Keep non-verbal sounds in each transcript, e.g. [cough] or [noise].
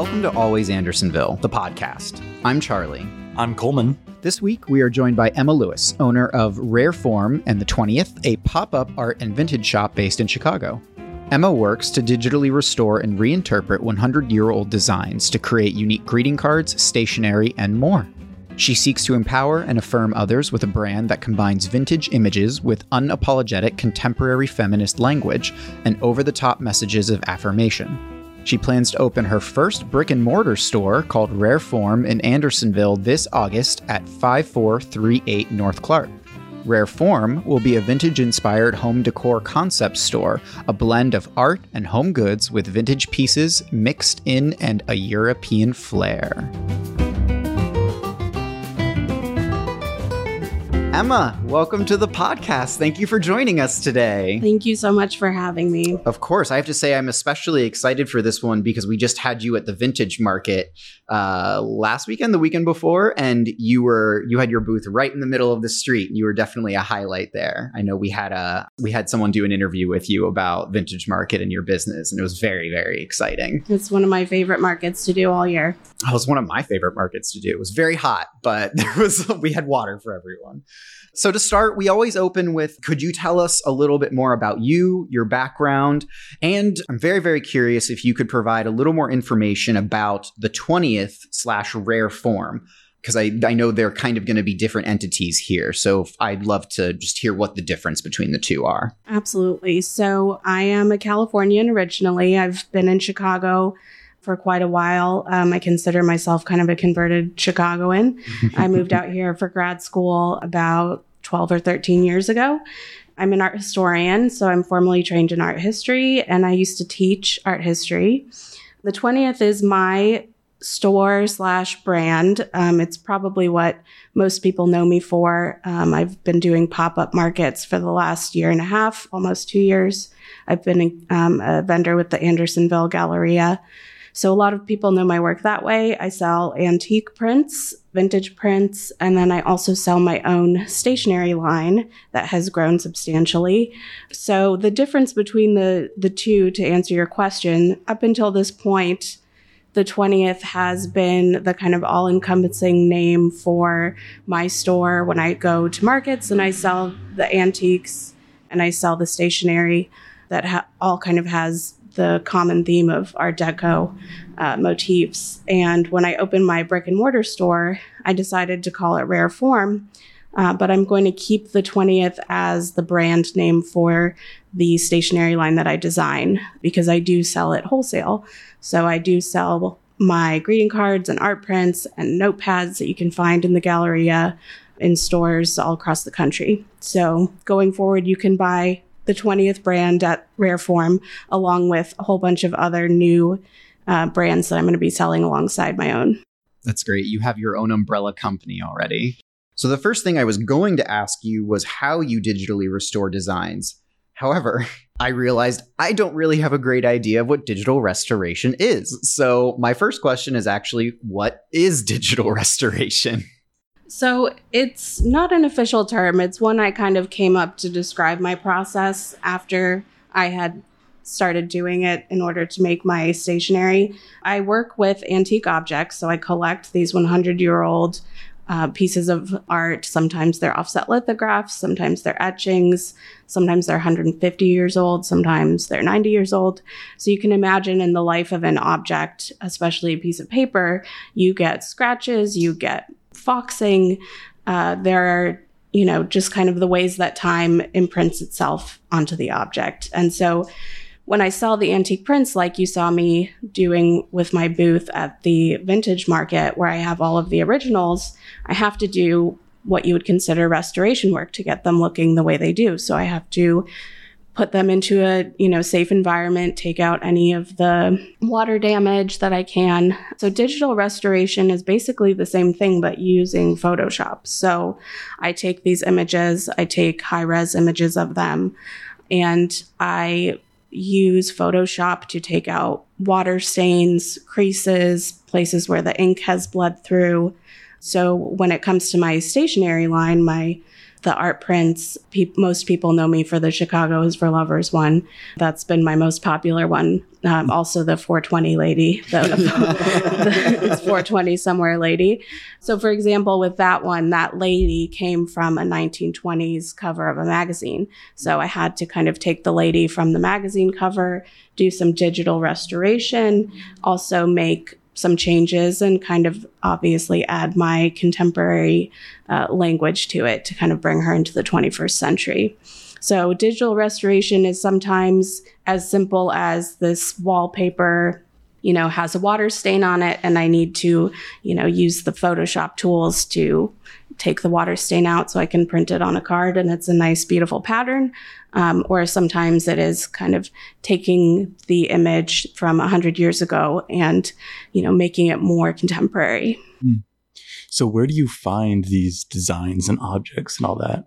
Welcome to Always Andersonville, the podcast. I'm Charlie. I'm Coleman. This week, we are joined by Emma Lewis, owner of Rare Form and the 20th, a pop up art and vintage shop based in Chicago. Emma works to digitally restore and reinterpret 100 year old designs to create unique greeting cards, stationery, and more. She seeks to empower and affirm others with a brand that combines vintage images with unapologetic contemporary feminist language and over the top messages of affirmation. She plans to open her first brick and mortar store called Rare Form in Andersonville this August at 5438 North Clark. Rare Form will be a vintage inspired home decor concept store, a blend of art and home goods with vintage pieces mixed in and a European flair. Emma, welcome to the podcast. Thank you for joining us today. Thank you so much for having me. Of course, I have to say I'm especially excited for this one because we just had you at the vintage market uh, last weekend, the weekend before, and you were you had your booth right in the middle of the street. And you were definitely a highlight there. I know we had a we had someone do an interview with you about vintage market and your business, and it was very very exciting. It's one of my favorite markets to do all year. It was one of my favorite markets to do. It was very hot, but [laughs] there was we had water for everyone. So, to start, we always open with could you tell us a little bit more about you, your background? And I'm very, very curious if you could provide a little more information about the 20th slash rare form, because I, I know they're kind of going to be different entities here. So, I'd love to just hear what the difference between the two are. Absolutely. So, I am a Californian originally. I've been in Chicago for quite a while. Um, I consider myself kind of a converted Chicagoan. I moved out here for grad school about 12 or 13 years ago. I'm an art historian, so I'm formally trained in art history, and I used to teach art history. The 20th is my store slash brand. Um, it's probably what most people know me for. Um, I've been doing pop up markets for the last year and a half, almost two years. I've been um, a vendor with the Andersonville Galleria so a lot of people know my work that way. I sell antique prints, vintage prints, and then I also sell my own stationery line that has grown substantially. So the difference between the the two to answer your question, up until this point, the 20th has been the kind of all encompassing name for my store when I go to markets and I sell the antiques and I sell the stationery that ha- all kind of has the common theme of Art Deco uh, motifs. And when I opened my brick and mortar store, I decided to call it Rare Form. Uh, but I'm going to keep the 20th as the brand name for the stationery line that I design because I do sell it wholesale. So I do sell my greeting cards and art prints and notepads that you can find in the Galleria in stores all across the country. So going forward, you can buy the 20th brand at Rare Form, along with a whole bunch of other new uh, brands that I'm going to be selling alongside my own. That's great. You have your own umbrella company already. So, the first thing I was going to ask you was how you digitally restore designs. However, [laughs] I realized I don't really have a great idea of what digital restoration is. So, my first question is actually what is digital [laughs] restoration? So it's not an official term. It's one I kind of came up to describe my process after I had started doing it in order to make my stationery. I work with antique objects, so I collect these 100 year old uh, pieces of art. Sometimes they're offset lithographs, sometimes they're etchings, sometimes they're 150 years old, sometimes they're 90 years old. So you can imagine in the life of an object, especially a piece of paper, you get scratches, you get foxing. Uh, there are, you know, just kind of the ways that time imprints itself onto the object. And so when I sell the antique prints, like you saw me doing with my booth at the vintage market, where I have all of the originals, I have to do what you would consider restoration work to get them looking the way they do. So I have to put them into a you know safe environment take out any of the water damage that i can. So digital restoration is basically the same thing but using photoshop. So i take these images i take high res images of them and i use photoshop to take out water stains creases places where the ink has bled through. So when it comes to my stationery line my the art prints. Pe- most people know me for the Chicago is for Lovers one. That's been my most popular one. Um, also, the 420 lady. The, [laughs] the, it's 420 somewhere lady. So, for example, with that one, that lady came from a 1920s cover of a magazine. So, I had to kind of take the lady from the magazine cover, do some digital restoration, also make some changes and kind of obviously add my contemporary uh, language to it to kind of bring her into the 21st century. So, digital restoration is sometimes as simple as this wallpaper, you know, has a water stain on it, and I need to, you know, use the Photoshop tools to take the water stain out so I can print it on a card and it's a nice, beautiful pattern. Um, or sometimes it is kind of taking the image from 100 years ago and, you know, making it more contemporary. Mm. So, where do you find these designs and objects and all that?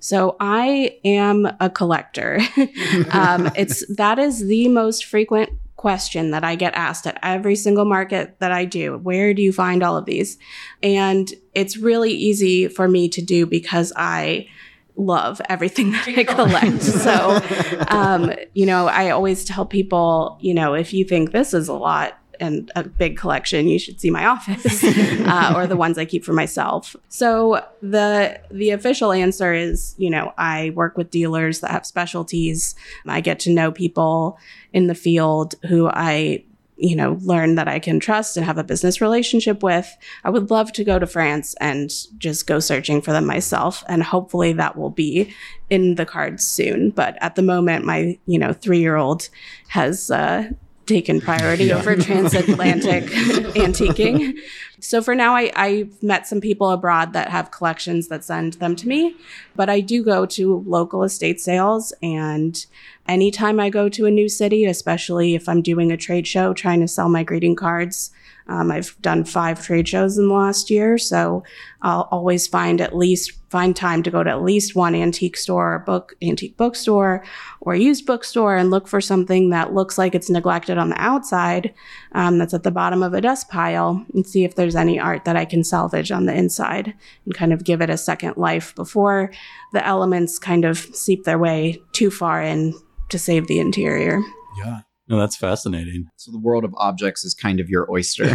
So I am a collector. [laughs] um, it's that is the most frequent question that I get asked at every single market that I do. Where do you find all of these? And it's really easy for me to do because I love everything [laughs] that I collect. [laughs] so, um, you know, I always tell people, you know, if you think this is a lot, and a big collection, you should see my office [laughs] uh, or the ones I keep for myself. So the the official answer is, you know, I work with dealers that have specialties. I get to know people in the field who I you know, learn that I can trust and have a business relationship with. I would love to go to France and just go searching for them myself. And hopefully that will be in the cards soon. But at the moment, my, you know, three year old has, uh, taken priority yeah. over transatlantic [laughs] antiquing. So for now, I, I've met some people abroad that have collections that send them to me, but I do go to local estate sales. And anytime I go to a new city, especially if I'm doing a trade show trying to sell my greeting cards, um, I've done five trade shows in the last year, so I'll always find at least find time to go to at least one antique store or book antique bookstore or used bookstore and look for something that looks like it's neglected on the outside, um, that's at the bottom of a dust pile, and see if there's any art that I can salvage on the inside and kind of give it a second life before the elements kind of seep their way too far in to save the interior. Yeah. No, that's fascinating. So the world of objects is kind of your oyster. [laughs]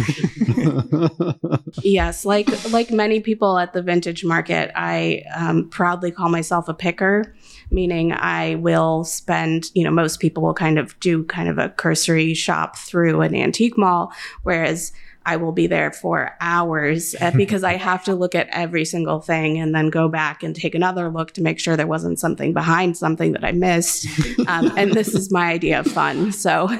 [laughs] yes, like like many people at the vintage market, I um, proudly call myself a picker, meaning I will spend. You know, most people will kind of do kind of a cursory shop through an antique mall, whereas I will be there for hours uh, [laughs] because I have to look at every single thing and then go back and take another look to make sure there wasn't something behind something that I missed. [laughs] Um, and this is my idea of fun. So, [laughs] fair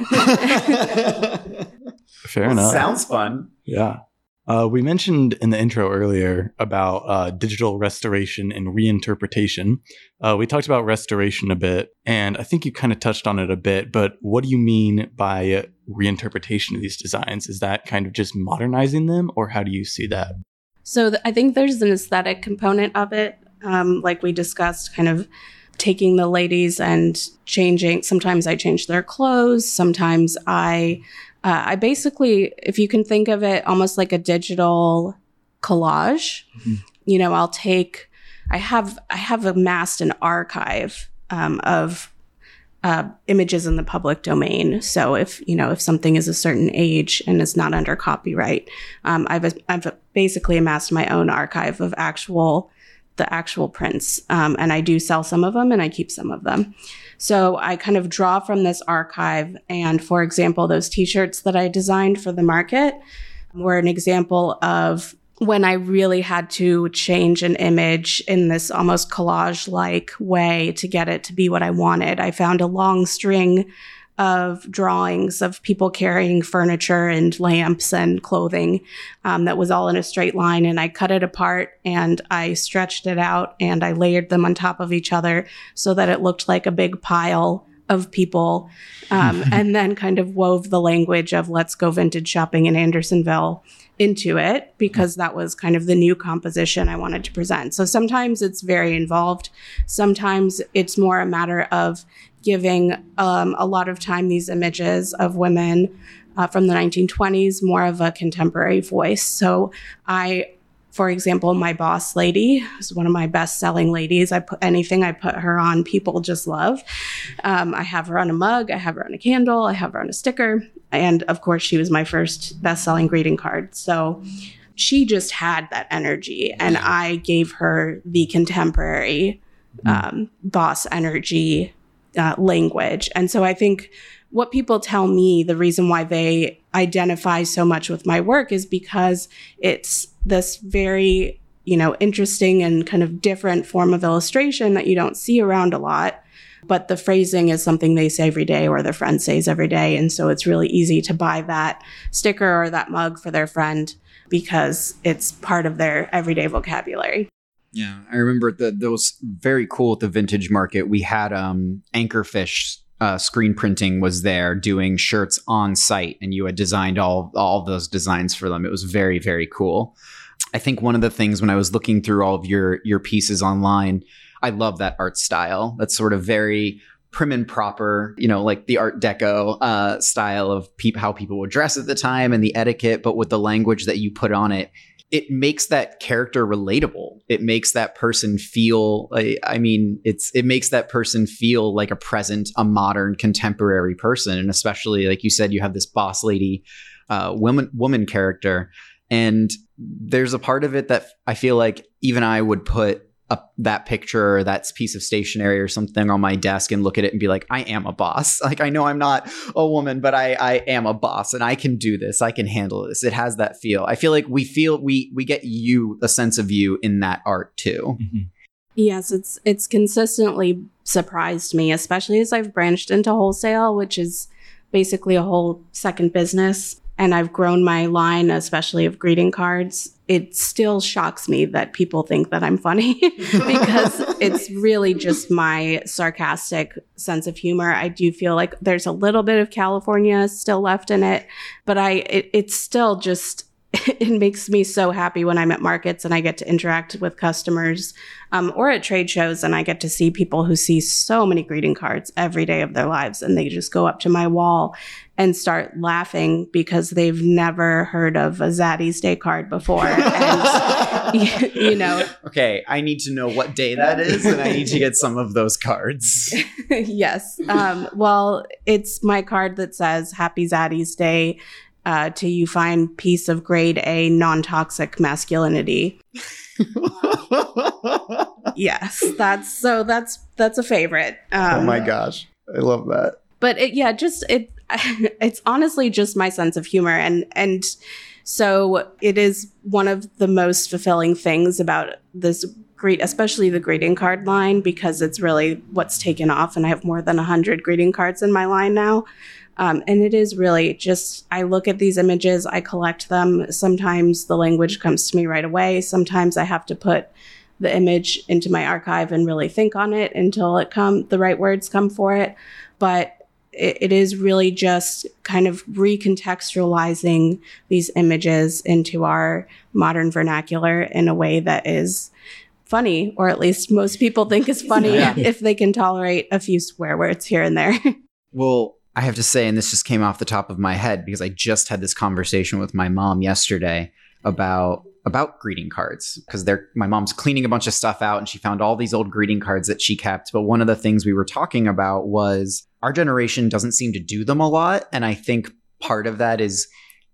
well, enough. Sounds fun. Yeah. Uh, we mentioned in the intro earlier about uh, digital restoration and reinterpretation. Uh, we talked about restoration a bit, and I think you kind of touched on it a bit, but what do you mean by reinterpretation of these designs? Is that kind of just modernizing them, or how do you see that? So th- I think there's an aesthetic component of it, um, like we discussed, kind of taking the ladies and changing. Sometimes I change their clothes. Sometimes I uh, I basically, if you can think of it almost like a digital collage, mm-hmm. you know, I'll take, I have, I have amassed an archive um, of uh, images in the public domain. So if you know if something is a certain age and is not under copyright, um, I've I've basically amassed my own archive of actual the actual prints, um, and I do sell some of them and I keep some of them. So I kind of draw from this archive. And for example, those t shirts that I designed for the market were an example of when I really had to change an image in this almost collage like way to get it to be what I wanted. I found a long string of drawings of people carrying furniture and lamps and clothing um, that was all in a straight line. And I cut it apart and I stretched it out and I layered them on top of each other so that it looked like a big pile of people. Um, [laughs] and then kind of wove the language of let's go vintage shopping in Andersonville into it because that was kind of the new composition I wanted to present. So sometimes it's very involved. Sometimes it's more a matter of giving um, a lot of time these images of women uh, from the 1920s more of a contemporary voice. So I for example, my boss lady is one of my best selling ladies. I put anything I put her on, people just love. Um, I have her on a mug, I have her on a candle, I have her on a sticker. And of course, she was my first best selling greeting card. So she just had that energy, and I gave her the contemporary um, boss energy uh, language. And so I think what people tell me the reason why they identify so much with my work is because it's this very you know interesting and kind of different form of illustration that you don't see around a lot but the phrasing is something they say every day or their friend says every day. And so it's really easy to buy that sticker or that mug for their friend because it's part of their everyday vocabulary. Yeah i remember that was very cool at the vintage market. We had um anchorfish uh, screen printing was there doing shirts on site and you had designed all all those designs for them. It was very very cool. I think one of the things when i was looking through all of your your pieces online i love that art style that's sort of very prim and proper you know like the art deco uh, style of pe- how people would dress at the time and the etiquette but with the language that you put on it it makes that character relatable. It makes that person feel I mean, it's it makes that person feel like a present, a modern, contemporary person. And especially like you said, you have this boss lady uh, woman woman character. And there's a part of it that I feel like even I would put a, that picture or that piece of stationery or something on my desk and look at it and be like, I am a boss. [laughs] Like I know I'm not a woman, but I I am a boss and I can do this. I can handle this. It has that feel. I feel like we feel we we get you a sense of you in that art too. Mm-hmm. Yes, it's it's consistently surprised me, especially as I've branched into wholesale, which is basically a whole second business and I've grown my line, especially of greeting cards, it still shocks me that people think that I'm funny [laughs] because it's really just my sarcastic sense of humor. I do feel like there's a little bit of California still left in it, but I it, it's still just [laughs] it makes me so happy when I'm at markets and I get to interact with customers um, or at trade shows and I get to see people who see so many greeting cards every day of their lives and they just go up to my wall and start laughing because they've never heard of a Zaddy's Day card before. And, [laughs] you, you know. Okay, I need to know what day that is and I need to get some of those cards. [laughs] yes. Um, well, it's my card that says Happy Zaddy's Day uh, to you find piece of grade A non toxic masculinity. [laughs] yes, that's so that's that's a favorite. Um, oh my gosh, I love that. But it, yeah, just it [laughs] it's honestly just my sense of humor and and so it is one of the most fulfilling things about this great especially the greeting card line because it's really what's taken off and I have more than 100 greeting cards in my line now. Um, and it is really just, I look at these images, I collect them. Sometimes the language comes to me right away. Sometimes I have to put the image into my archive and really think on it until it come, the right words come for it. But it, it is really just kind of recontextualizing these images into our modern vernacular in a way that is funny, or at least most people think is funny yeah. [laughs] if they can tolerate a few swear words here and there. [laughs] well, I have to say, and this just came off the top of my head because I just had this conversation with my mom yesterday about about greeting cards because they're my mom's cleaning a bunch of stuff out and she found all these old greeting cards that she kept. But one of the things we were talking about was our generation doesn't seem to do them a lot. And I think part of that is,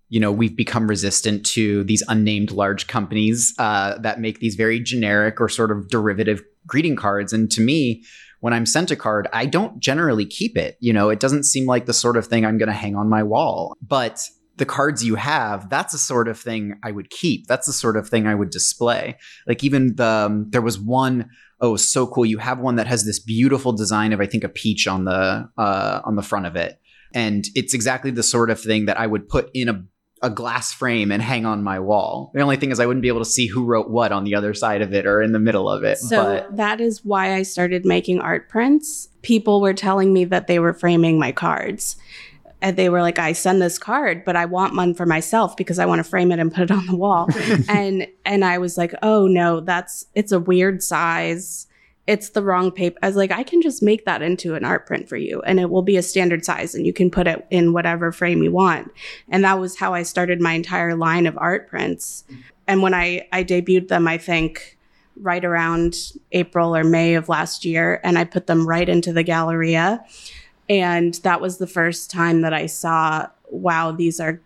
you know, we've become resistant to these unnamed large companies uh, that make these very generic or sort of derivative greeting cards. And to me, when I'm sent a card, I don't generally keep it. You know, it doesn't seem like the sort of thing I'm going to hang on my wall. But the cards you have, that's the sort of thing I would keep. That's the sort of thing I would display. Like even the um, there was one oh so cool. You have one that has this beautiful design of I think a peach on the uh, on the front of it, and it's exactly the sort of thing that I would put in a a glass frame and hang on my wall. The only thing is I wouldn't be able to see who wrote what on the other side of it or in the middle of it. So but. that is why I started making art prints. People were telling me that they were framing my cards and they were like, I send this card, but I want one for myself because I want to frame it and put it on the wall. [laughs] and and I was like, oh no, that's it's a weird size. it's the wrong paper. I was like, I can just make that into an art print for you and it will be a standard size and you can put it in whatever frame you want. And that was how I started my entire line of art prints. And when I, I debuted them, I think right around April or May of last year, and I put them right into the Galleria. And that was the first time that I saw, wow, these are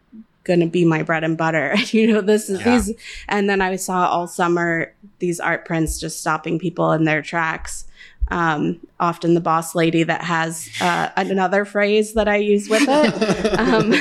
going to be my bread and butter. [laughs] you know, this is yeah. these. And then I saw all summer these art prints just stopping people in their tracks. Um, often the boss lady that has uh, another phrase that I use with it. [laughs] um,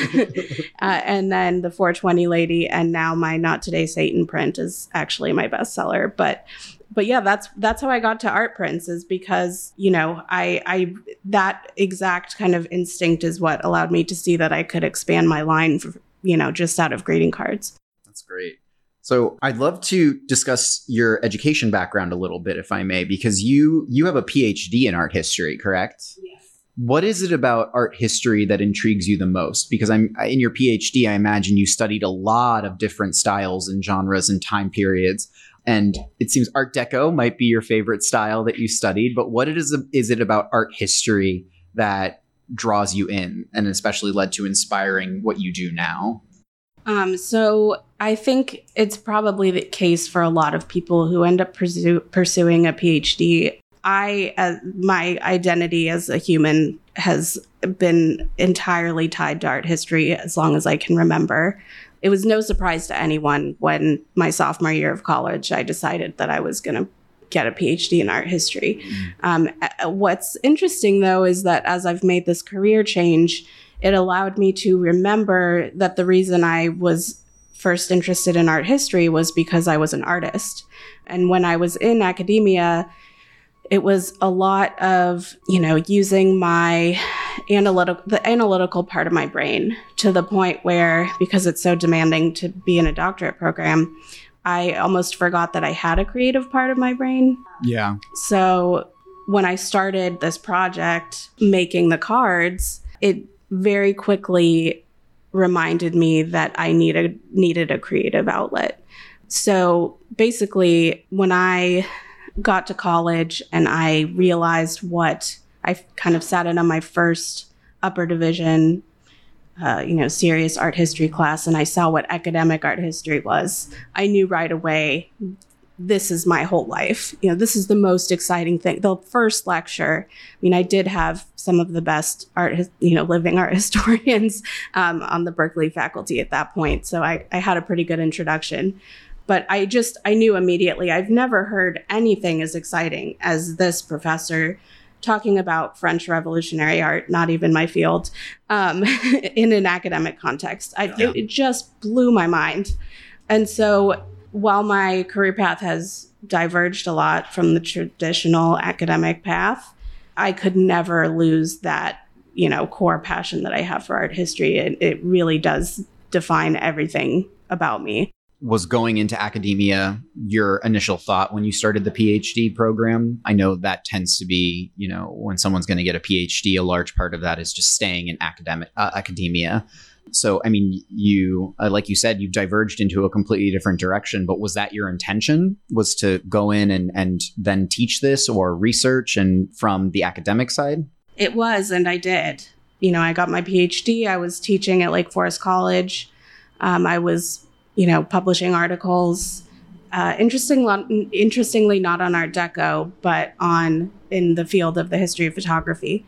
[laughs] uh, and then the 420 lady, and now my Not Today Satan print is actually my bestseller. But but yeah, that's that's how I got to art prints is because you know I I that exact kind of instinct is what allowed me to see that I could expand my line for, you know, just out of greeting cards. That's great. So I'd love to discuss your education background a little bit, if I may, because you you have a PhD in art history, correct? Yes. What is it about art history that intrigues you the most? Because I'm in your PhD, I imagine you studied a lot of different styles and genres and time periods. And it seems Art Deco might be your favorite style that you studied, but what is is it about art history that draws you in and especially led to inspiring what you do now? Um, so I think it's probably the case for a lot of people who end up pursue, pursuing a PhD. I, uh, my identity as a human has been entirely tied to art history as long as I can remember. It was no surprise to anyone when my sophomore year of college, I decided that I was going to get a PhD in art history. Mm. Um, what's interesting though is that as I've made this career change, it allowed me to remember that the reason I was first interested in art history was because I was an artist. And when I was in academia, it was a lot of, you know, using my analytical the analytical part of my brain to the point where because it's so demanding to be in a doctorate program, I almost forgot that I had a creative part of my brain. Yeah. So when I started this project making the cards, it very quickly reminded me that I needed needed a creative outlet. So basically when I got to college and I realized what I kind of sat in on my first upper division uh, you know, serious art history class and I saw what academic art history was, I knew right away this is my whole life. You know, this is the most exciting thing. The first lecture, I mean, I did have some of the best art, you know, living art [laughs] historians um, on the Berkeley faculty at that point. So I, I had a pretty good introduction. But I just, I knew immediately, I've never heard anything as exciting as this professor talking about French Revolutionary art, not even my field, um, [laughs] in an academic context. I, yeah. it, it just blew my mind. And so while my career path has diverged a lot from the traditional academic path, I could never lose that, you know, core passion that I have for art history. It, it really does define everything about me was going into academia your initial thought when you started the PhD program? I know that tends to be, you know, when someone's going to get a PhD, a large part of that is just staying in academic uh, academia. So, I mean, you, uh, like you said, you've diverged into a completely different direction. But was that your intention? Was to go in and and then teach this or research and from the academic side? It was, and I did. You know, I got my PhD. I was teaching at Lake Forest College. Um, I was you know, publishing articles. Uh, interesting, interestingly, not on Art Deco, but on in the field of the history of photography,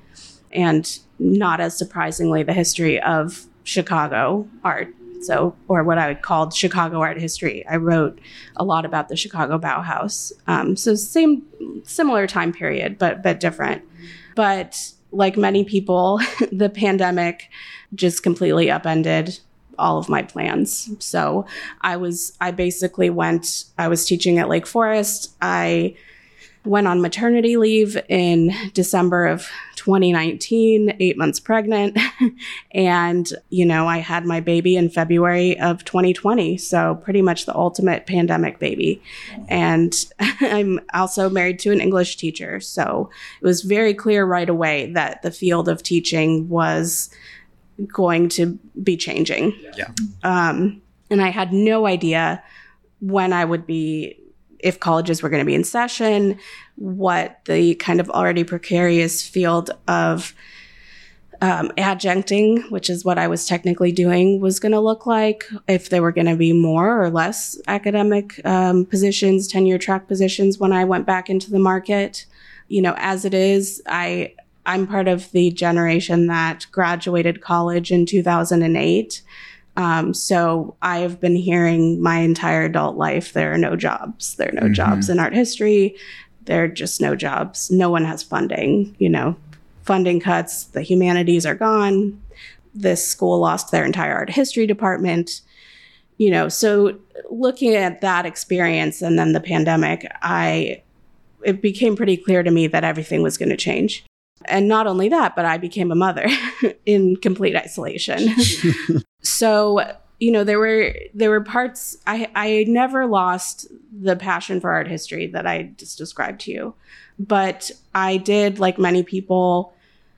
and not as surprisingly, the history of Chicago art. So, or what I called Chicago art history. I wrote a lot about the Chicago Bauhaus. Um, so, same, similar time period, but but different. But like many people, [laughs] the pandemic just completely upended all of my plans. So I was, I basically went, I was teaching at Lake Forest. I went on maternity leave in December of 2019, eight months pregnant. [laughs] and, you know, I had my baby in February of 2020. So pretty much the ultimate pandemic baby. And [laughs] I'm also married to an English teacher. So it was very clear right away that the field of teaching was going to be changing. Yeah. Um, and I had no idea when I would be if colleges were going to be in session, what the kind of already precarious field of um, adjuncting, which is what I was technically doing, was going to look like, if there were going to be more or less academic um, positions, tenure track positions when I went back into the market. You know, as it is, I I'm part of the generation that graduated college in 2008. Um, so I have been hearing my entire adult life there are no jobs. There are no mm-hmm. jobs in art history. There are just no jobs. No one has funding. You know, funding cuts. The humanities are gone. This school lost their entire art history department. You know, so looking at that experience and then the pandemic, I it became pretty clear to me that everything was going to change. And not only that, but I became a mother [laughs] in complete isolation. [laughs] so, you know, there were there were parts I I never lost the passion for art history that I just described to you. But I did, like many people,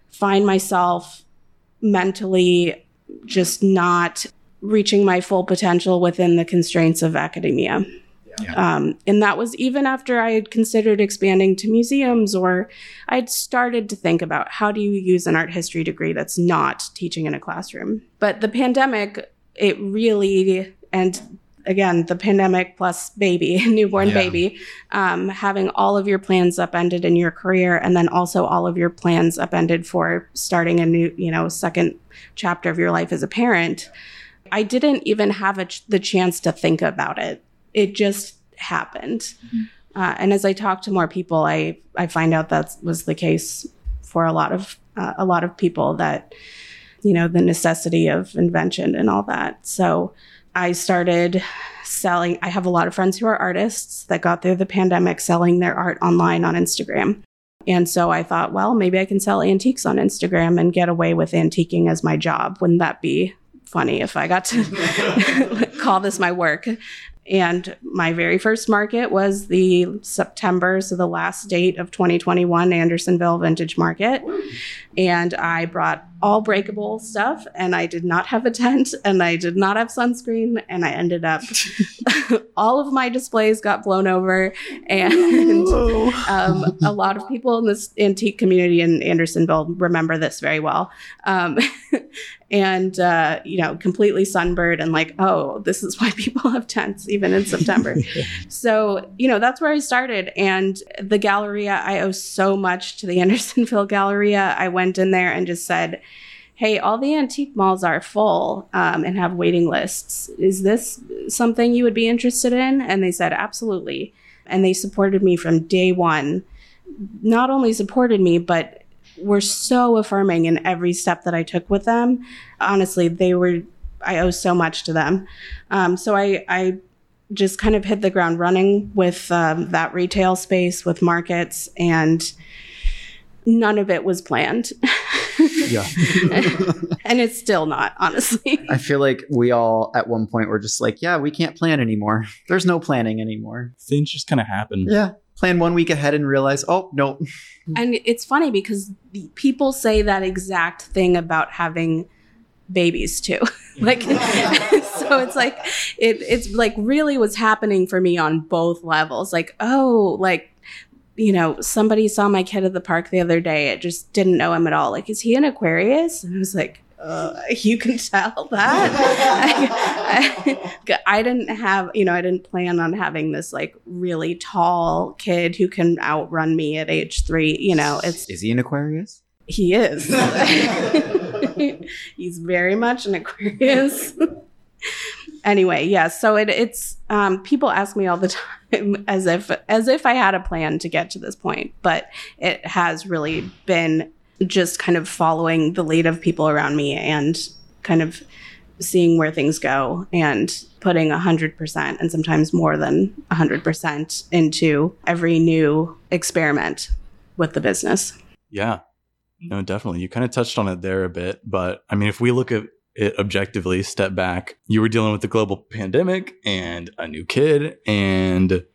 find myself mentally just not reaching my full potential within the constraints of academia. Yeah. Um, and that was even after I had considered expanding to museums, or I'd started to think about how do you use an art history degree that's not teaching in a classroom. But the pandemic, it really, and again, the pandemic plus baby, [laughs] newborn yeah. baby, um, having all of your plans upended in your career, and then also all of your plans upended for starting a new, you know, second chapter of your life as a parent. I didn't even have ch- the chance to think about it it just happened. Mm-hmm. Uh, and as I talk to more people, I I find out that was the case for a lot of uh, a lot of people that you know the necessity of invention and all that. So I started selling. I have a lot of friends who are artists that got through the pandemic selling their art online on Instagram. And so I thought, well, maybe I can sell antiques on Instagram and get away with antiquing as my job. Wouldn't that be funny if I got to [laughs] [laughs] call this my work? And my very first market was the September, so the last date of 2021 Andersonville Vintage Market. And I brought all breakable stuff, and I did not have a tent, and I did not have sunscreen, and I ended up [laughs] [laughs] all of my displays got blown over, and um, a lot of people in this antique community in Andersonville remember this very well. Um, [laughs] and uh, you know, completely sunburned, and like, oh, this is why people have tents even in September. so you know, that's where I started, and the Galleria I owe so much to the Andersonville Galleria. I went in there and just said hey, all the antique malls are full um, and have waiting lists. Is this something you would be interested in? And they said, absolutely. And they supported me from day one. Not only supported me, but were so affirming in every step that I took with them. Honestly, they were, I owe so much to them. Um, so I, I just kind of hit the ground running with um, that retail space, with markets, and none of it was planned. [laughs] yeah. [laughs] and it's still not, honestly. I feel like we all at one point were just like, yeah, we can't plan anymore. There's no planning anymore. Things just kind of happen. Yeah. Plan one week ahead and realize, oh, no. And it's funny because people say that exact thing about having babies too. [laughs] like [laughs] so it's like it it's like really was happening for me on both levels. Like, oh, like you know, somebody saw my kid at the park the other day. It just didn't know him at all. Like, is he an Aquarius? And I was like, uh, [laughs] you can tell that. I, [laughs] I, I, didn't have, you know, I didn't plan on having this like really tall kid who can outrun me at age three. You know, it's. Is he an Aquarius? He is. [laughs] He's very much an Aquarius anyway, yeah. So it, it's um, people ask me all the [laughs] time as if as if I had a plan to get to this point, but it has really been just kind of following the lead of people around me and kind of seeing where things go and putting 100% and sometimes more than 100% into every new experiment with the business. Yeah. No, definitely. You kind of touched on it there a bit, but I mean, if we look at it objectively, step back. You were dealing with the global pandemic and a new kid and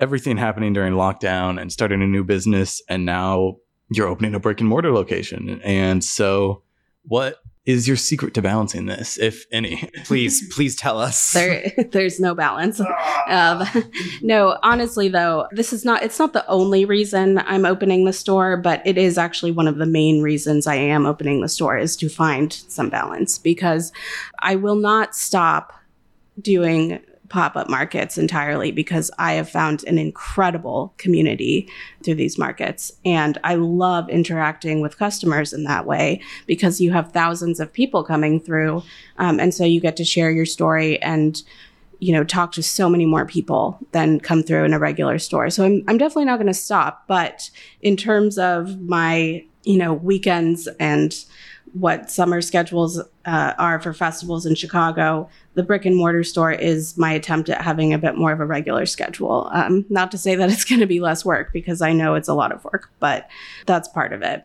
everything happening during lockdown and starting a new business. And now you're opening a brick and mortar location. And so, what is your secret to balancing this, if any? [laughs] please, please tell us. There, [laughs] there's no balance. Um, [laughs] no, honestly, though, this is not. It's not the only reason I'm opening the store, but it is actually one of the main reasons I am opening the store is to find some balance because I will not stop doing pop up markets entirely because I have found an incredible community through these markets. And I love interacting with customers in that way because you have thousands of people coming through. Um, and so you get to share your story and you know talk to so many more people than come through in a regular store so i'm, I'm definitely not going to stop but in terms of my you know weekends and what summer schedules uh, are for festivals in Chicago, the brick and mortar store is my attempt at having a bit more of a regular schedule. Um, not to say that it's [laughs] going to be less work because I know it's a lot of work, but that's part of it.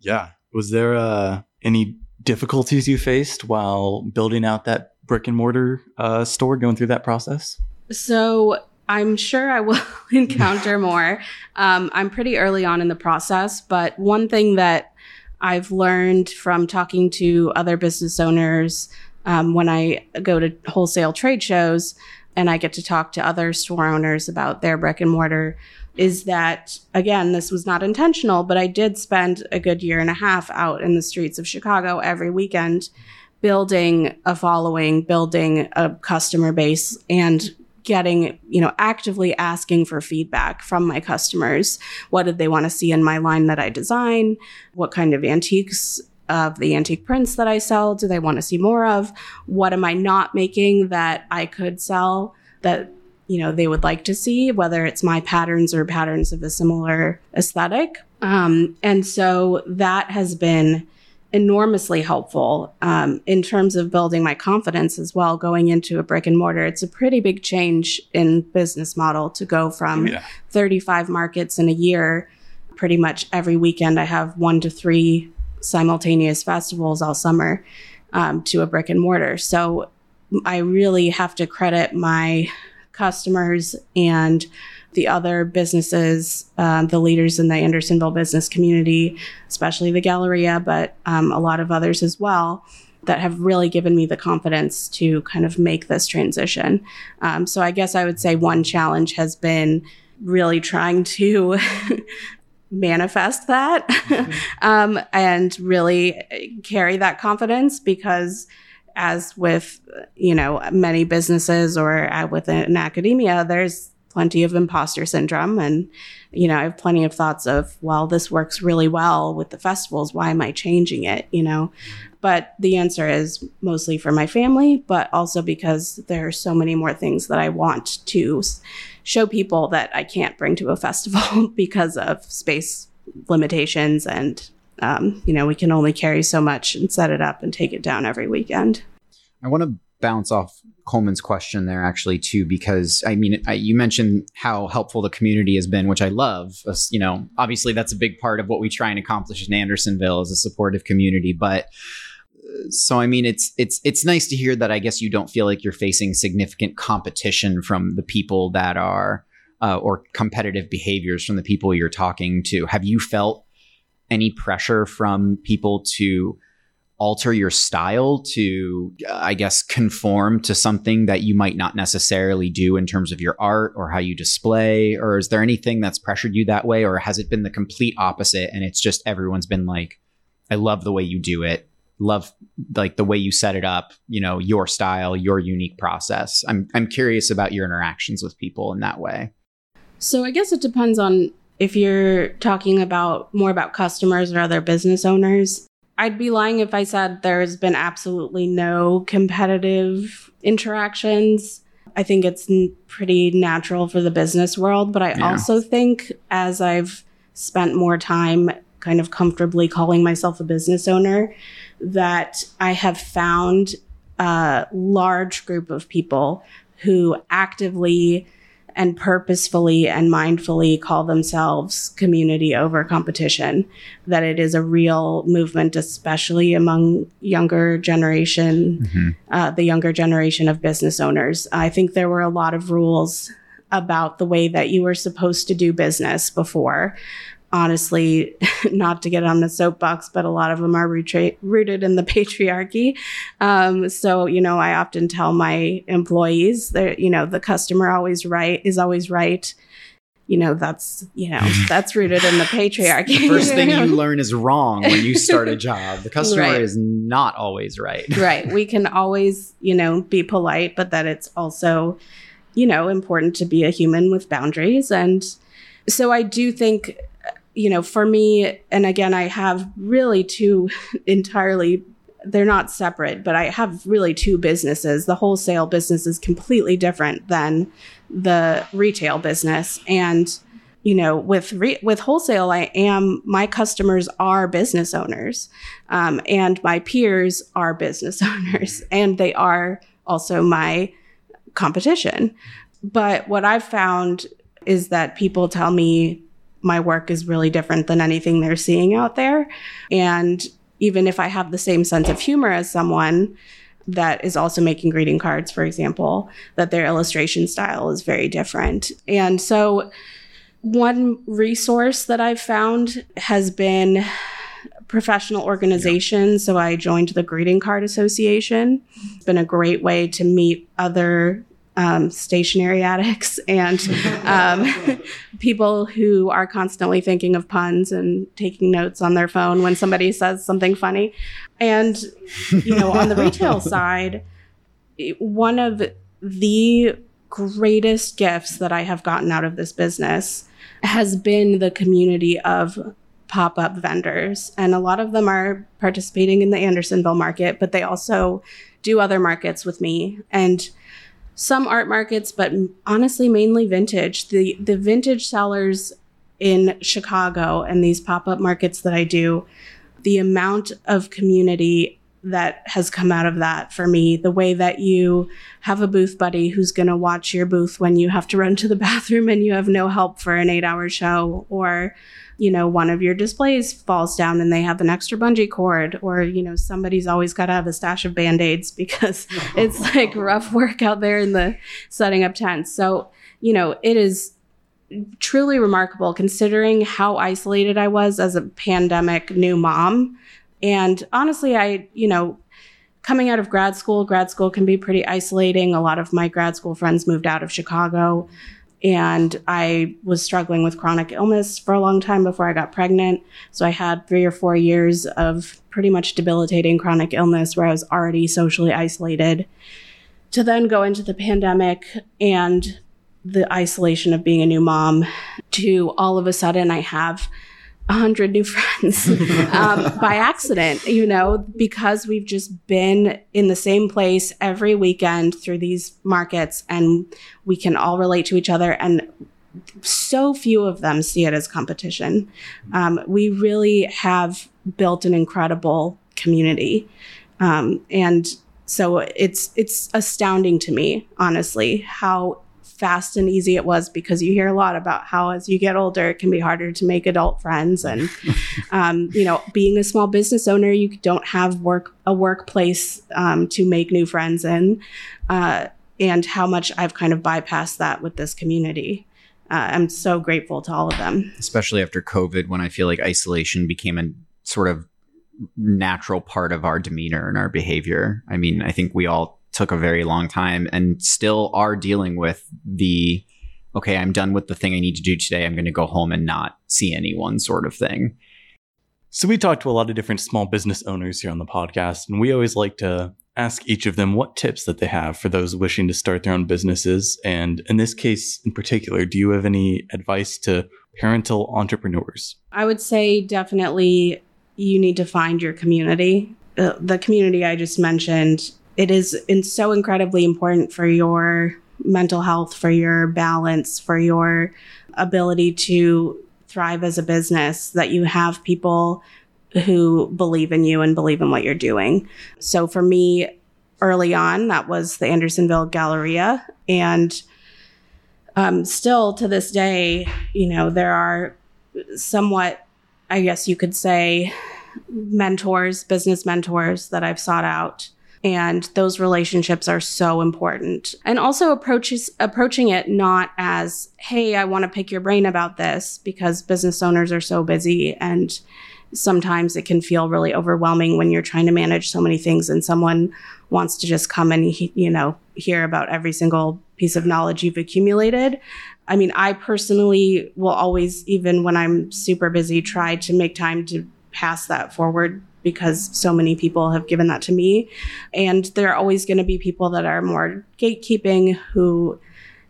Yeah. Was there uh, any difficulties you faced while building out that brick and mortar uh, store, going through that process? So I'm sure I will [laughs] encounter [laughs] more. Um, I'm pretty early on in the process, but one thing that I've learned from talking to other business owners um, when I go to wholesale trade shows and I get to talk to other store owners about their brick and mortar is that again this was not intentional but I did spend a good year and a half out in the streets of Chicago every weekend building a following building a customer base and getting, you know, actively asking for feedback from my customers. What did they want to see in my line that I design? What kind of antiques of the antique prints that I sell do they want to see more of? What am I not making that I could sell that you know they would like to see, whether it's my patterns or patterns of a similar aesthetic. Um, and so that has been enormously helpful um, in terms of building my confidence as well going into a brick and mortar it's a pretty big change in business model to go from yeah. 35 markets in a year pretty much every weekend i have one to three simultaneous festivals all summer um, to a brick and mortar so i really have to credit my customers and the other businesses, um, the leaders in the Andersonville business community, especially the Galleria, but um, a lot of others as well, that have really given me the confidence to kind of make this transition. Um, so I guess I would say one challenge has been really trying to [laughs] manifest that [laughs] um, and really carry that confidence because as with you know many businesses or within academia there's plenty of imposter syndrome. And, you know, I have plenty of thoughts of, well, this works really well with the festivals. Why am I changing it? You know, but the answer is mostly for my family, but also because there are so many more things that I want to show people that I can't bring to a festival [laughs] because of space limitations and um, you know we can only carry so much and set it up and take it down every weekend i want to bounce off Coleman's question there actually too, because I mean, I, you mentioned how helpful the community has been, which I love. Uh, you know, obviously that's a big part of what we try and accomplish in Andersonville is a supportive community, but uh, so I mean, it's it's it's nice to hear that. I guess you don't feel like you're facing significant competition from the people that are uh, or competitive behaviors from the people you're talking to. Have you felt any pressure from people to alter your style to, uh, I guess, conform to something that you might not necessarily do in terms of your art or how you display? Or is there anything that's pressured you that way? Or has it been the complete opposite and it's just everyone's been like, I love the way you do it. Love like the way you set it up, you know, your style, your unique process. I'm I'm curious about your interactions with people in that way. So I guess it depends on if you're talking about more about customers or other business owners. I'd be lying if I said there's been absolutely no competitive interactions. I think it's n- pretty natural for the business world, but I yeah. also think as I've spent more time kind of comfortably calling myself a business owner, that I have found a large group of people who actively and purposefully and mindfully call themselves community over competition that it is a real movement especially among younger generation mm-hmm. uh, the younger generation of business owners i think there were a lot of rules about the way that you were supposed to do business before honestly, [laughs] not to get on the soapbox, but a lot of them are retra- rooted in the [laughs] patriarchy. Um, so, you know, I often tell my employees that, you know, the customer always right is always right. You know, that's, you know, [laughs] that's rooted in the patriarchy. The first thing you learn is wrong when you start a job. The customer Right. is not always right. right. We can always, you know, be polite, but that it's also, you know, important to be a human with boundaries. And so I do think, you know, for me, and again, I have really two [laughs] entirely, they're not separate, but I have really two businesses. The wholesale business is completely different than the retail business. And, you know, with re- with wholesale, I am my customers are business owners, um, and my peers are business [laughs] owners, and they are also my competition. But what I've found is that people tell me my work is really different than anything they're seeing out there, and even if I have the same sense of humor as someone that is also making greeting cards, for example, that their illustration style is very different. And so, one resource that I've found has been professional organizations. So, I joined the Greeting Card Association. It's been a great way to meet other um, stationery addicts [laughs] and um, people who are constantly thinking of puns and taking notes on their phone when somebody says something funny. And, you know, on the retail [laughs] side, one of the greatest gifts that I have gotten out of this business has been the community of pop up vendors. And a lot of them are participating in the Andersonville market, but they also do other markets with me. And some art markets, but honestly, mainly vintage. The the vintage sellers in Chicago and these pop up markets that I do, the amount of community that has come out of that for me, the way that you have a booth buddy who's going to watch your booth when you have to run to the [laughs] bathroom and you have no help for an eight hour show, or you know, one of your displays falls down and they have an extra bungee cord, or, you know, somebody's always got to have a stash of band aids [laughs] because [laughs] it's like rough work out there in the setting up tents. So, you know, it is truly remarkable considering how isolated I was as a pandemic new mom. And honestly, I, you know, coming out of grad school, grad school can be pretty isolating. A lot of my grad school friends moved out of Chicago and I was struggling with chronic illness for a long time before I got pregnant. So I had three or four years of pretty much debilitating chronic illness where I was already socially isolated. To then go into the pandemic and the isolation of being a new mom, to all of a sudden I have a hundred new [laughs] friends um, by accident, you know, because we've just been in the same place every weekend through these markets and we can all relate to each other. And so few of them see it as competition. Um, we really have built an incredible community. Um, and so it's it's astounding to me, honestly, how fast and easy it was because you hear a lot about how as you get older it can be harder to make adult friends. And [laughs] um, you know being a small business owner you don't have work a workplace um, to make new friends in uh, and how much i've kind of bypassed that with this community. Uh, i'm so grateful to all of them. Especially after COVID, when I feel like isolation became a sort of natural part of our demeanor and our behavior. I mean, I think we all took a very long time and still are dealing with the okay, I'm done with the thing I need to do today. I'm going to go home and not see anyone sort of thing. So we talked to a lot of different small business owners here on the podcast, and we always like to ask each of them what tips that they have for those wishing to start their own businesses. And in this case in particular, do you have any advice to parental entrepreneurs? I would say definitely you need to find your community. Uh, the community I just mentioned, it is so incredibly important for your mental health, for your balance, for your ability to thrive as a business that you have people who believe in you and believe in what you're doing. So for me, early on, that was the Andersonville Galleria. And um, still to this day, you know, there are somewhat, I guess you could say, mentors, business mentors that I've sought out and those relationships are so important. And also approaches approaching it not as hey i want to pick your brain about this because business owners are so busy and sometimes it can feel really overwhelming when you're trying to manage so many things and someone wants to just come and you know hear about every single piece of knowledge you've accumulated. I mean i personally will always even when i'm super busy try to make time to pass that forward because so many people have given that to me. And there are always going to be people that are more gatekeeping who,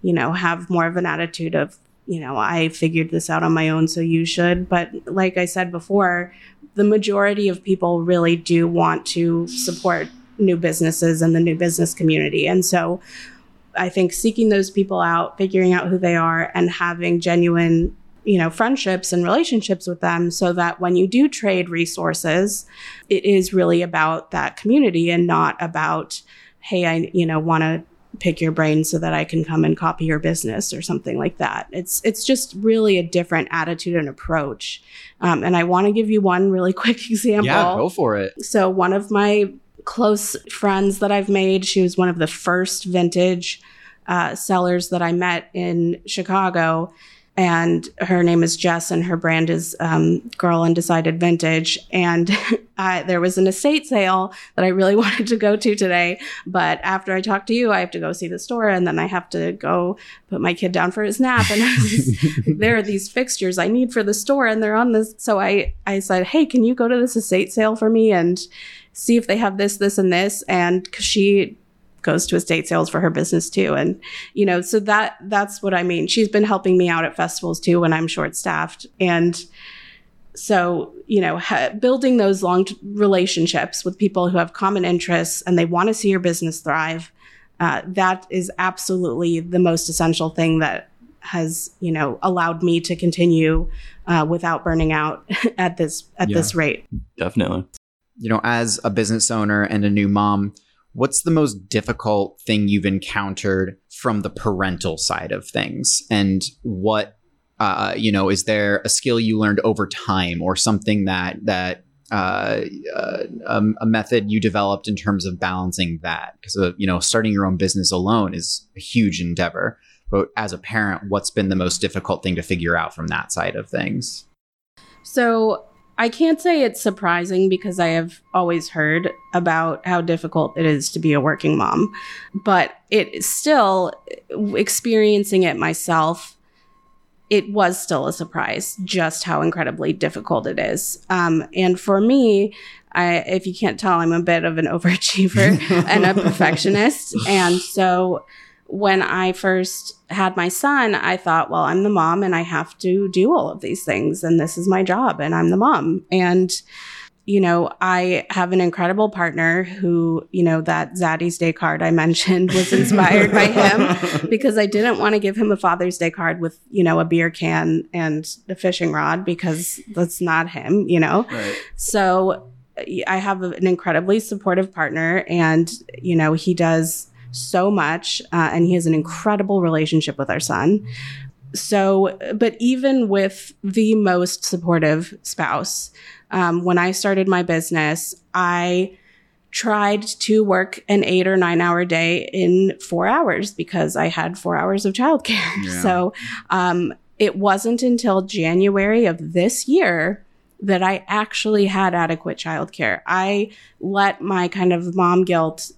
you know, have more of an attitude of, you know, I figured this out on my own, so you should. But like I said before, the majority of people really do want to support new businesses and the new business community. And so I think seeking those people out, figuring out who they are, and having genuine you know friendships and relationships with them so that when you do trade resources it is really about that community and not about hey i you know want to pick your brain so that i can come and copy your business or something like that. It's it's just really a different attitude and approach. Um, and i want to give you one really [laughs] quick example. Yeah go for it. So one of my close friends that i've made she was one of the first vintage uh, sellers that i met in chicago and her name is Jess, and her brand is um, Girl Undecided Vintage. And [laughs] I, there was an estate sale that I really [laughs] wanted to go to today, but after I talk to you, I have to go see the store, and then I have to go put my kid down for his nap. And [laughs] there are these fixtures I need for the store, and they're on this. So I I said, hey, can you go to this estate sale for me and see if they have this, this, and this? And she goes to estate sales for her business too. And you know so that that's what i mean. She's been helping me out at festivals too when i'm short staffed. And so you know ha- building those long t- relationships with people who have common interests and they want to see your business thrive uh, that is absolutely the most essential thing that has you know allowed me to continue uh, without burning out [laughs] at this at yeah, this rate. Definitely. You know as a business owner and a new mom what's the most difficult thing you've encountered from the parental side of things? And what uh, you know is there a skill you learned over time or something that that uh, uh, um, a method you developed in terms of balancing that? Because uh, you know starting your own business alone is a huge endeavor. But as a parent what's been the most difficult thing to figure out from that side of things? So I can't say it's surprising because I have always heard about how difficult it is to be a working mom, but it still experiencing it myself. It was still a surprise just how incredibly difficult it is. Um, and for me, I, if you can't tell, I'm a bit of an [laughs] overachiever and a perfectionist. And so when I first had my son, I thought, well, I'm the mom and I have to do all of these things. And this is my job and I'm the mom. And, you know, I have an incredible partner who, you know, that Zaddy's Day card I [laughs] mentioned was inspired by him [laughs] because I didn't want to give him a Father's Day card with, you know, a beer can and a fishing rod because that's not him, you know? Right. So I have an incredibly supportive partner and, you know, he does so much, uh, and he has an incredible relationship with our son. So, but even with the most supportive spouse, um, when I started my business, I tried to work an eight or nine hour day in four hours because I had four hours of childcare. [laughs] Yeah. So, um, it wasn't until January of this year that I actually had adequate childcare. I let my kind of mom guilt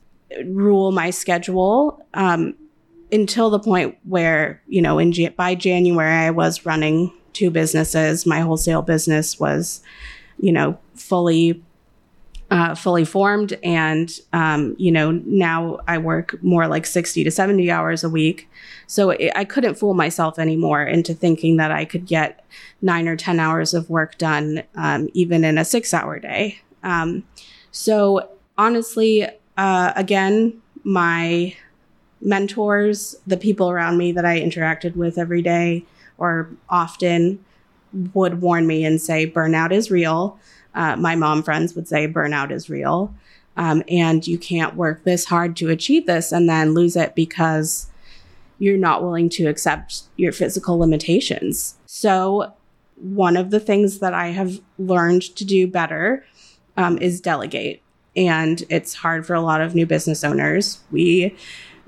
rule my schedule um, until the point where you know in by January I was running two businesses. My wholesale business was you know fully uh, fully formed, and um, you know now I work more like sixty to seventy hours a week. So it, I couldn't fool myself anymore into thinking that I could get nine or ten hours of work done um, even in a six-hour day. Um, so honestly, uh, again, my mentors, the people around me that I interacted with every day or often, would warn me and say, burnout is real. Uh, my mom friends would say, burnout is real. Um, and you can't work this hard to achieve this and then lose it because you're not willing to accept your physical limitations. So, one of the things that I have learned to do better um, is delegate. And it's hard for a lot of new business owners. We,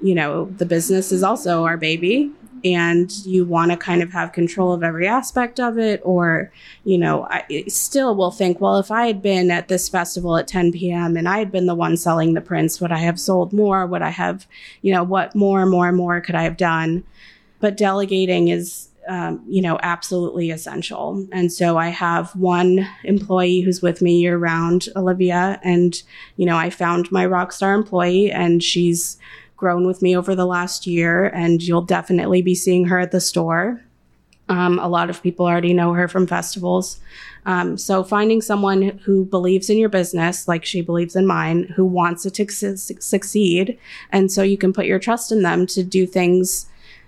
you know, the business is also our baby and you want to kind of have control of every aspect of it or you know i still will think well if i had been at this festival at 10 p.m and i had been the one selling the prints would i have sold more would i have you know what more and more and more could i have done but delegating is um, you know absolutely essential and so i have one employee who's with me year round olivia and you know i found my rock star employee and she's grown with me over the last year, and you'll definitely be seeing her at the store. Um, a lot of people already know her from festivals. Um, so finding someone who believes in your business, like she believes in mine, who wants it to su- succeed, and so you can put your trust in them to do things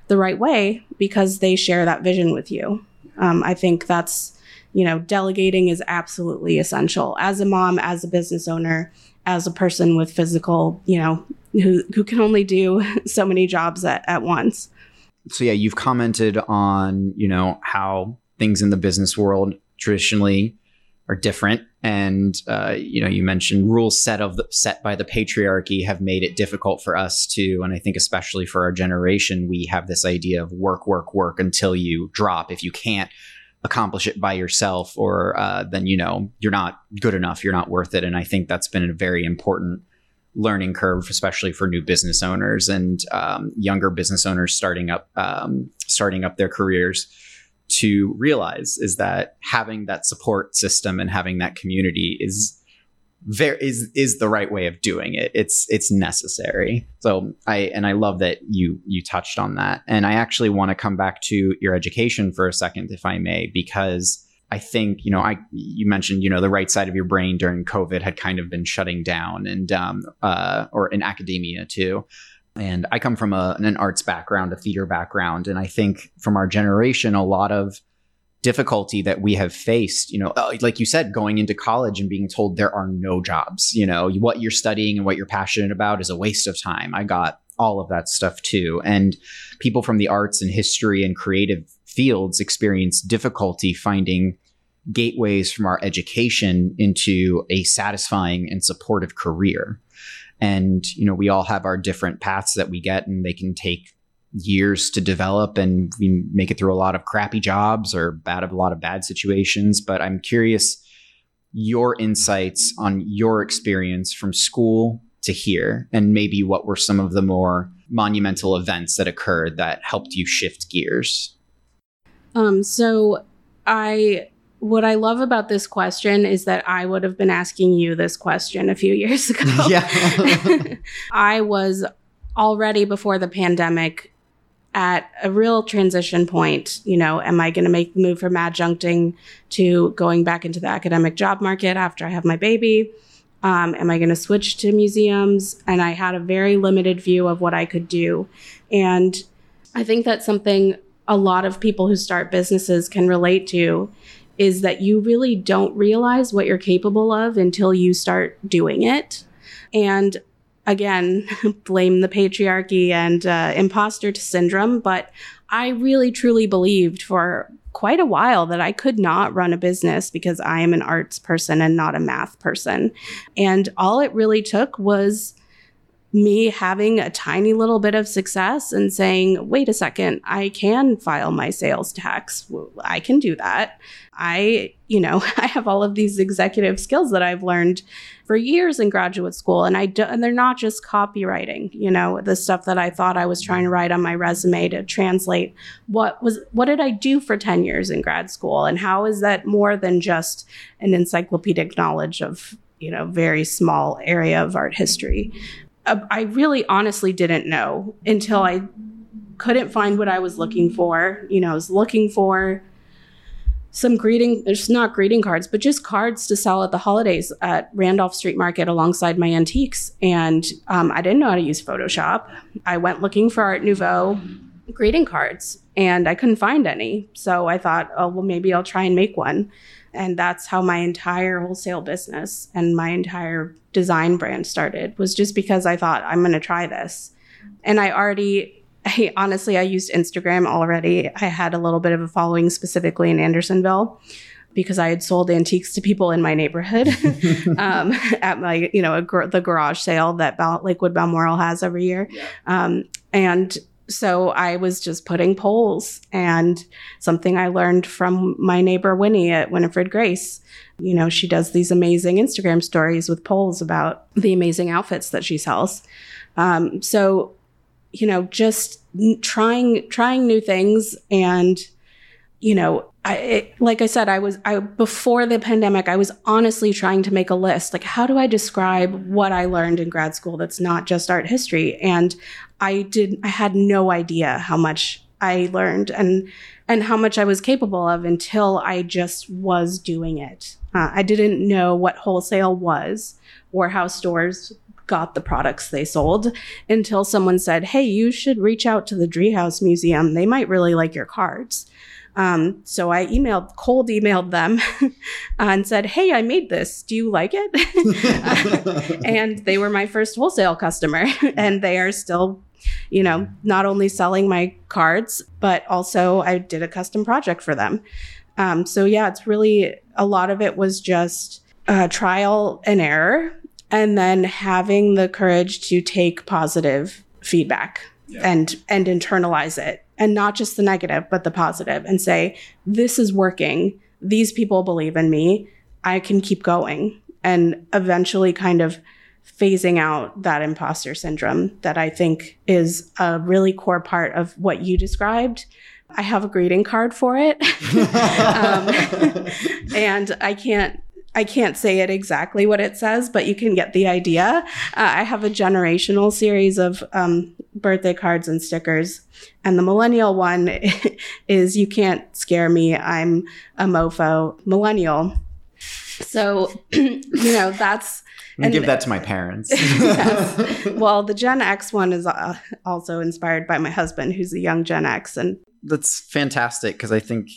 the right way because they share that vision with you. Um, I think that's, you know, delegating is absolutely essential as a mom, as a business owner, as a person with physical, you know, who who can only do [laughs] so many jobs at, at once. So yeah, you've commented on, you know, how things in the business world traditionally are different. And uh, you know you mentioned rules set of the, set by the patriarchy have made it difficult for us to and i think especially for our generation we have this idea of work work work until you drop. If you can't accomplish it by yourself or uh, then you know you're not good enough you're not worth it. And i think that's been a very important learning curve, especially for new business owners and um, younger business owners starting up um, starting up their careers to realize is that having that support system and having that community is very is is the right way of doing it. It's it's necessary. So I and I love that you you touched on that. And I actually want to come back to your education for a second, if I may, because I think you know I you mentioned you know the right side of your brain during COVID had kind of been shutting down and um, uh, or in academia too. And I come from a, an arts background, a theater background, and I think from our generation, a lot of difficulty that we have faced, you know, uh, like you said, going into college and being told there are no jobs, you know, what you're studying and what you're passionate about is a waste of time. I got all of that stuff too. And people from the arts and history and creative fields experience difficulty finding gateways from our education into a satisfying and supportive career. And, you know, we all have our different paths that we get, and they can take years to develop and we make it through a lot of crappy jobs or bad a lot of bad situations. But i'm curious your insights on your experience from school to here and maybe what were some of the more monumental events that occurred that helped you shift gears? Um, so I what I love about this question is that I would have been asking you this question a few years [laughs] ago. Yeah. [laughs] I was already before the pandemic at a real transition point. You know, am I going to make the move from adjuncting to going back into the academic job market after I have my baby? Um, am I going to switch to museums? And I had a very limited view of what I could do. And I think that's something a lot of people who start businesses can relate to is that you really don't realize what you're capable of until you start doing it. And again, [laughs] blame the patriarchy and uh, imposter syndrome, but I really truly believed for quite a while that I could not run a business because I am an arts person and not a math person. And all it really took was me having a tiny little bit of success and saying, wait a second, I can file my sales tax. I can do that. I, you know, [laughs] I have all of these executive skills that I've learned for years in graduate school and I do, and they're not just copywriting, you know, the stuff that I thought I was trying to write on my resume to translate what was what did I do for 10 years in grad school and how is that more than just an encyclopedic knowledge of, you know, very small area of art history. Uh, I really honestly didn't know until I couldn't find what I was looking for. You know, I was looking for some greeting, there's not greeting cards, but just cards to sell at the holidays at Randolph Street Market alongside my antiques. And um, I didn't know how to use Photoshop. I went looking for Art Nouveau greeting cards and I couldn't find any. So I thought, oh, well, maybe I'll try and make one. And that's how my entire wholesale business and my entire design brand started was just because I thought I'm going to try this. And I already [laughs] I honestly I used Instagram already. I had a little bit of a following specifically in Andersonville. because I had sold antiques to people in my neighborhood [laughs] [laughs] um, at my, you know, gr- the garage sale that Bal- Lakewood Balmoral has every year. Yeah. Um, and so I was just putting polls and something I learned from my neighbor Winnie at Winifred Grace. You know, she does these amazing Instagram stories with polls about the amazing outfits that she sells. Um, so, you know, just trying trying new things and, you know, I, it, like I said, I was I before the pandemic, I was honestly trying to make a list. Like, how do I describe what I learned in grad school that's not just art history? And I did I had no idea how much I learned and and how much I was capable of until I just was doing it. Uh, I didn't know what wholesale was or how stores got the products they sold until someone said, "Hey, you should reach out to the Driehaus Museum. They might really like your cards." Um, so I emailed, cold emailed them [laughs] and said, Hey, I made this. Do you like it? [laughs] and they were my first wholesale customer [laughs] and they are still, you know, not only selling my cards, but also I did a custom project for them. Um, so yeah, it's really a lot of it was just uh, trial and error and then having the courage to take positive feedback yeah. and and internalize it and not just the negative, but the positive and say, this is working. These people believe in me. I can keep going and eventually kind of phasing out that imposter syndrome that I think is a really core part of what you described. I have a greeting card for it. [laughs] um, [laughs] and I can't I can't say it exactly what it says, but you can get the idea. Uh, I have a generational series of um, birthday cards and stickers. And the millennial one [laughs] is You Can't Scare Me. I'm a mofo millennial. So, [clears throat] you know, that's. And give that to my parents. [laughs] yes. [laughs] Well, the Gen X one is uh, also inspired by my husband, who's a young Gen X. And that's fantastic because I think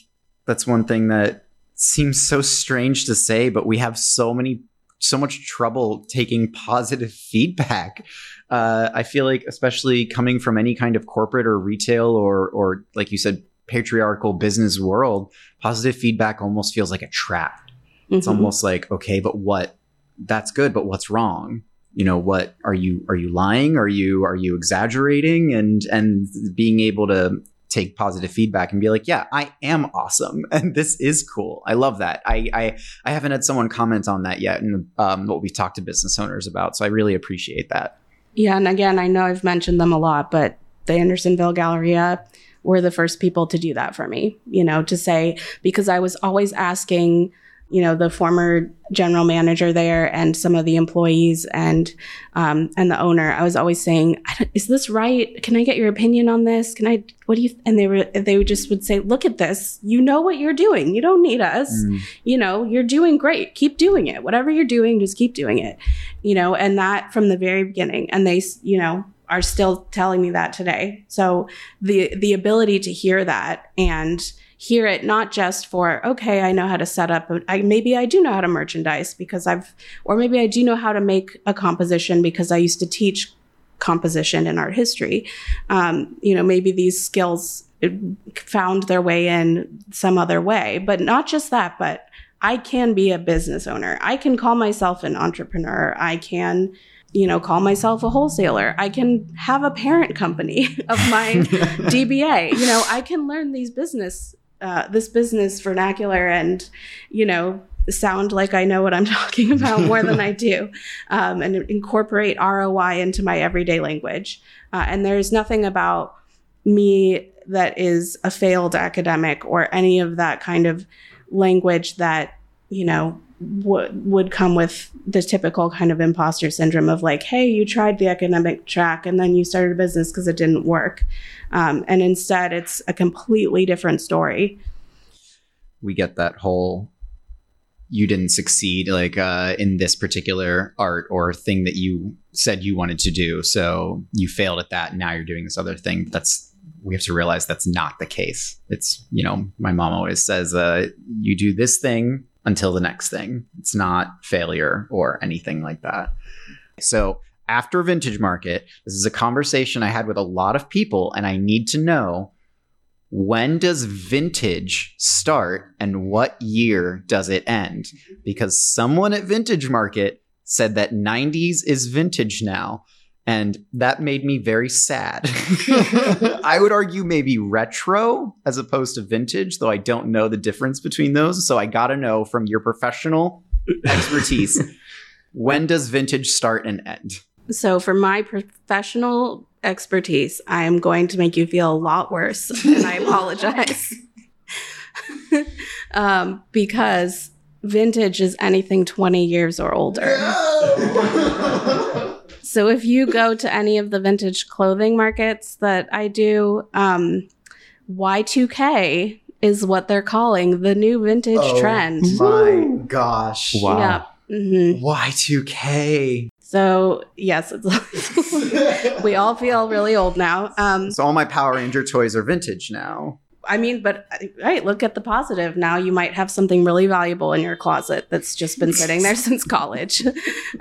that's one thing that seems so strange to say, but we have so many so much trouble taking positive feedback. Uh, I feel like, especially coming from any kind of corporate or retail or, or like you said, patriarchal business world, positive feedback almost feels like a trap. Mm-hmm. It's almost like, okay, but what? That's good, but what's wrong? You know, what are you? Are you lying? Are you are you exaggerating? And and being able to take positive feedback and be like, yeah, I am awesome. [laughs] And this is cool. I love that. I, I, I haven't had someone comment on that yet and um, what we've talked to business owners about. So I really appreciate that. Yeah. And again, I know I've mentioned them a lot, but the Andersonville Galleria were the first people to do that for me, you know, to say, because I was always asking you know the former general manager there and some of the employees and um, and the owner i was always saying is this right? Can i get your opinion on this? Can i what do you and they were they would just would say look at this. You know what you're doing. You don't need us. Mm. you know you're doing great. Keep doing it. Whatever you're doing just keep doing it. You know and that from the very beginning. And they you know are still telling me that today. So the the ability to hear that and hear it not just for okay i know how to set up I, maybe i do know how to merchandise because i've or maybe i do know how to make a composition because i used to teach composition in art history. Um, you know maybe these skills uh, found their way in some other way but not just that but i can be a business owner. I can call myself an entrepreneur. I can you know, call myself a wholesaler. I can have a parent company [laughs] of my [laughs] DBA. You know, I can learn these business uh, this business vernacular and you know sound like I know what I'm [laughs] talking about more than I do, um, and incorporate ROI into my everyday language. Uh, and there's nothing about me that is a failed academic or any of that kind of language that you know would would come with the typical kind of imposter syndrome of like, hey, you tried the academic track and then you started a business because it didn't work, um, and instead it's a completely different story. We get that whole you didn't succeed like uh, in this particular art or thing that you said you wanted to do, so you failed at that. And now you're doing this other thing. That's we have to realize that's not the case. It's you know my mom always says uh, you do this thing until the next thing. It's not failure or anything like that. So, after Vintage Market, this is a conversation I had with a lot of people, and I need to know when does vintage start and what year does it end? Because someone at Vintage Market said that 90s is vintage now. And that made me very sad. [laughs] I would argue maybe retro as opposed to vintage, though I don't know the difference between those. So I got to know from your professional expertise [laughs] when does vintage start and end? So, for my professional expertise, I am going to make you feel a lot worse, and I apologize. [laughs] um, because vintage is anything 20 years or older. So, if you go to any of the vintage clothing markets that I do, um, Y2K is what they're calling the new vintage Oh trend. My gosh. Wow. Yeah. Mhm. Y2K. So yes, it's [laughs] we all feel really old now. Um, So all my Power Ranger toys are vintage now. I mean, but right, look at the positive. Now you might have something really valuable in your closet that's just been sitting there [laughs] since college.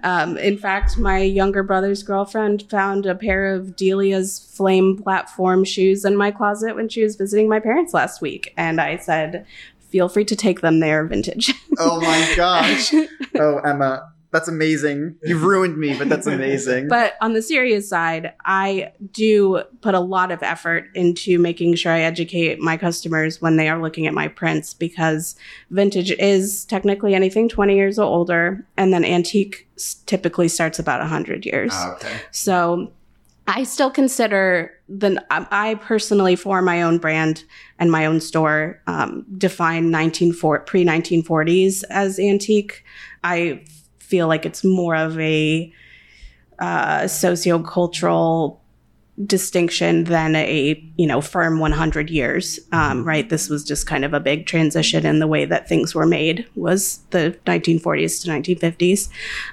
Um, in fact, my younger brother's girlfriend found a pair of Delia's flame platform shoes in my closet when she was visiting my parents last week, and I said, "Feel free to take them. They are vintage." Oh my [laughs] gosh. oh, Emma, that's amazing. You've ruined me, but that's amazing. [laughs] But on the serious side, I do put a lot of effort into making sure I educate my customers when they are looking at my prints because vintage is technically anything 20 years or older, and then antique typically starts about 100 years. Ah, okay. So I still consider the I I personally for my own brand and my own store um, define 1940 pre 1940s as antique. I feel like it's more of a uh, sociocultural distinction than a you know firm 100 years. Um, right? This was just kind of a big transition in the way that things were made was the 1940s to 1950s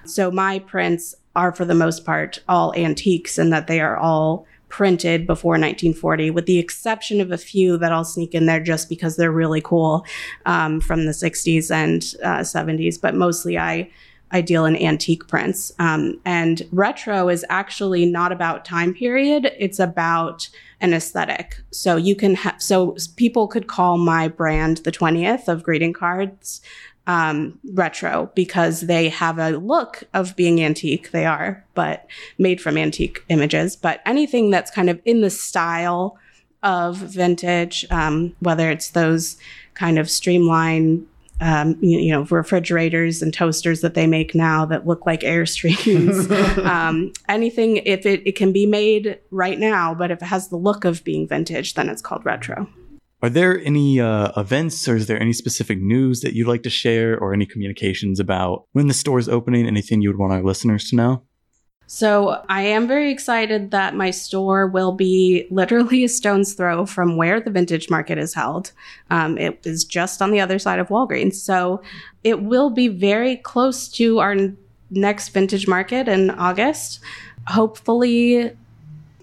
so my prints are for the most part all antiques and that they are all printed before 1940 with the exception of a few that i'll sneak in there just because they're really cool um, from the 60s and uh, 70s but mostly i I deal in antique prints. Um, and retro is actually not about time period, it's about an aesthetic. So you can have, so people could call my brand the 20th of greeting cards um, retro because they have a look of being antique. They are, but made from antique images. But anything that's kind of in the style of vintage, um, whether it's those kind of streamlined um, you, you know, refrigerators and toasters that they make now that look like Airstreams. [laughs] um, anything, if it, it can be made right now, but if it has the look of being vintage, then it's called retro. Are there any uh, events or is there any specific news that you'd like to share or any communications about when the store is opening? Anything you would want our listeners to know? So I am very excited that my store will be literally [laughs] a stone's throw from where the vintage market is held. Um, it is just on the other side of Walgreens. So it will be very close to our next vintage market in August. Hopefully,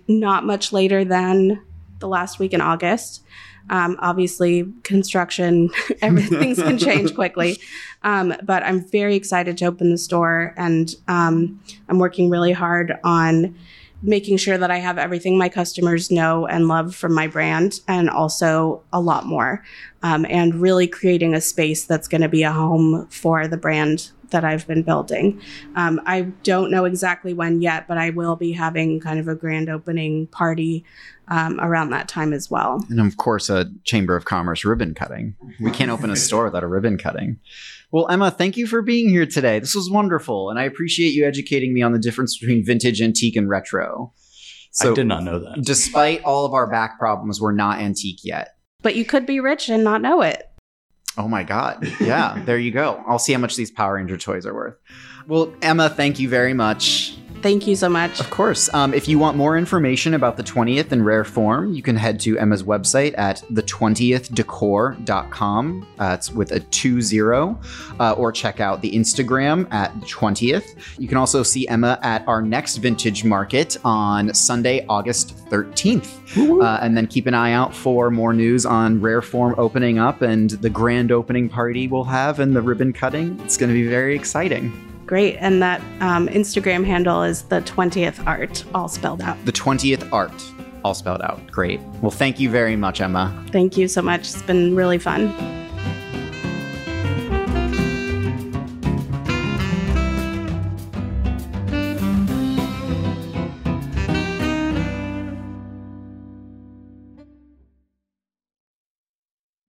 not much later than the last week in August. Um, obviously, construction, [laughs] everything's can change [laughs] quickly. Um, but I'm very excited to open the store, and um, I'm working really hard on making sure that I have everything my customers know and love from my brand, and also a lot more, um, and really creating a space that's going to be a home for the brand that I've been building. Um, I don't know exactly when yet, but I will be having kind of a grand opening party um, around that time as well. And of course, a Chamber of Commerce ribbon cutting. We can't open a store without a ribbon cutting. Well, Emma, thank you for being here today. This was wonderful, and I appreciate you educating me on the difference between vintage, antique, and retro. So, I did not know that. Despite all of our back problems, we're not antique yet. But you could be rich and not know it. Oh my God. Yeah, [laughs] there you go. I'll see how much these Power Ranger toys are worth. Well, Emma, thank you very much. Thank you so much. Of course. Um, if you want more information about the 20th in rare form, you can head to Emma's website at the20thdecor.com. Uh, it's with a 20, uh, or check out the Instagram at 20th. You can also see Emma at our next vintage market on Sunday, August 13th. Uh, and then keep an eye out for more news on rare form opening up and the grand opening party we'll have and the ribbon cutting. It's going to be very exciting. Great. And that um, Instagram handle is the 20th art, all spelled out. The 20th art. all spelled out. Great. Well, thank you very much, Emma. Thank you so much. It's been really fun.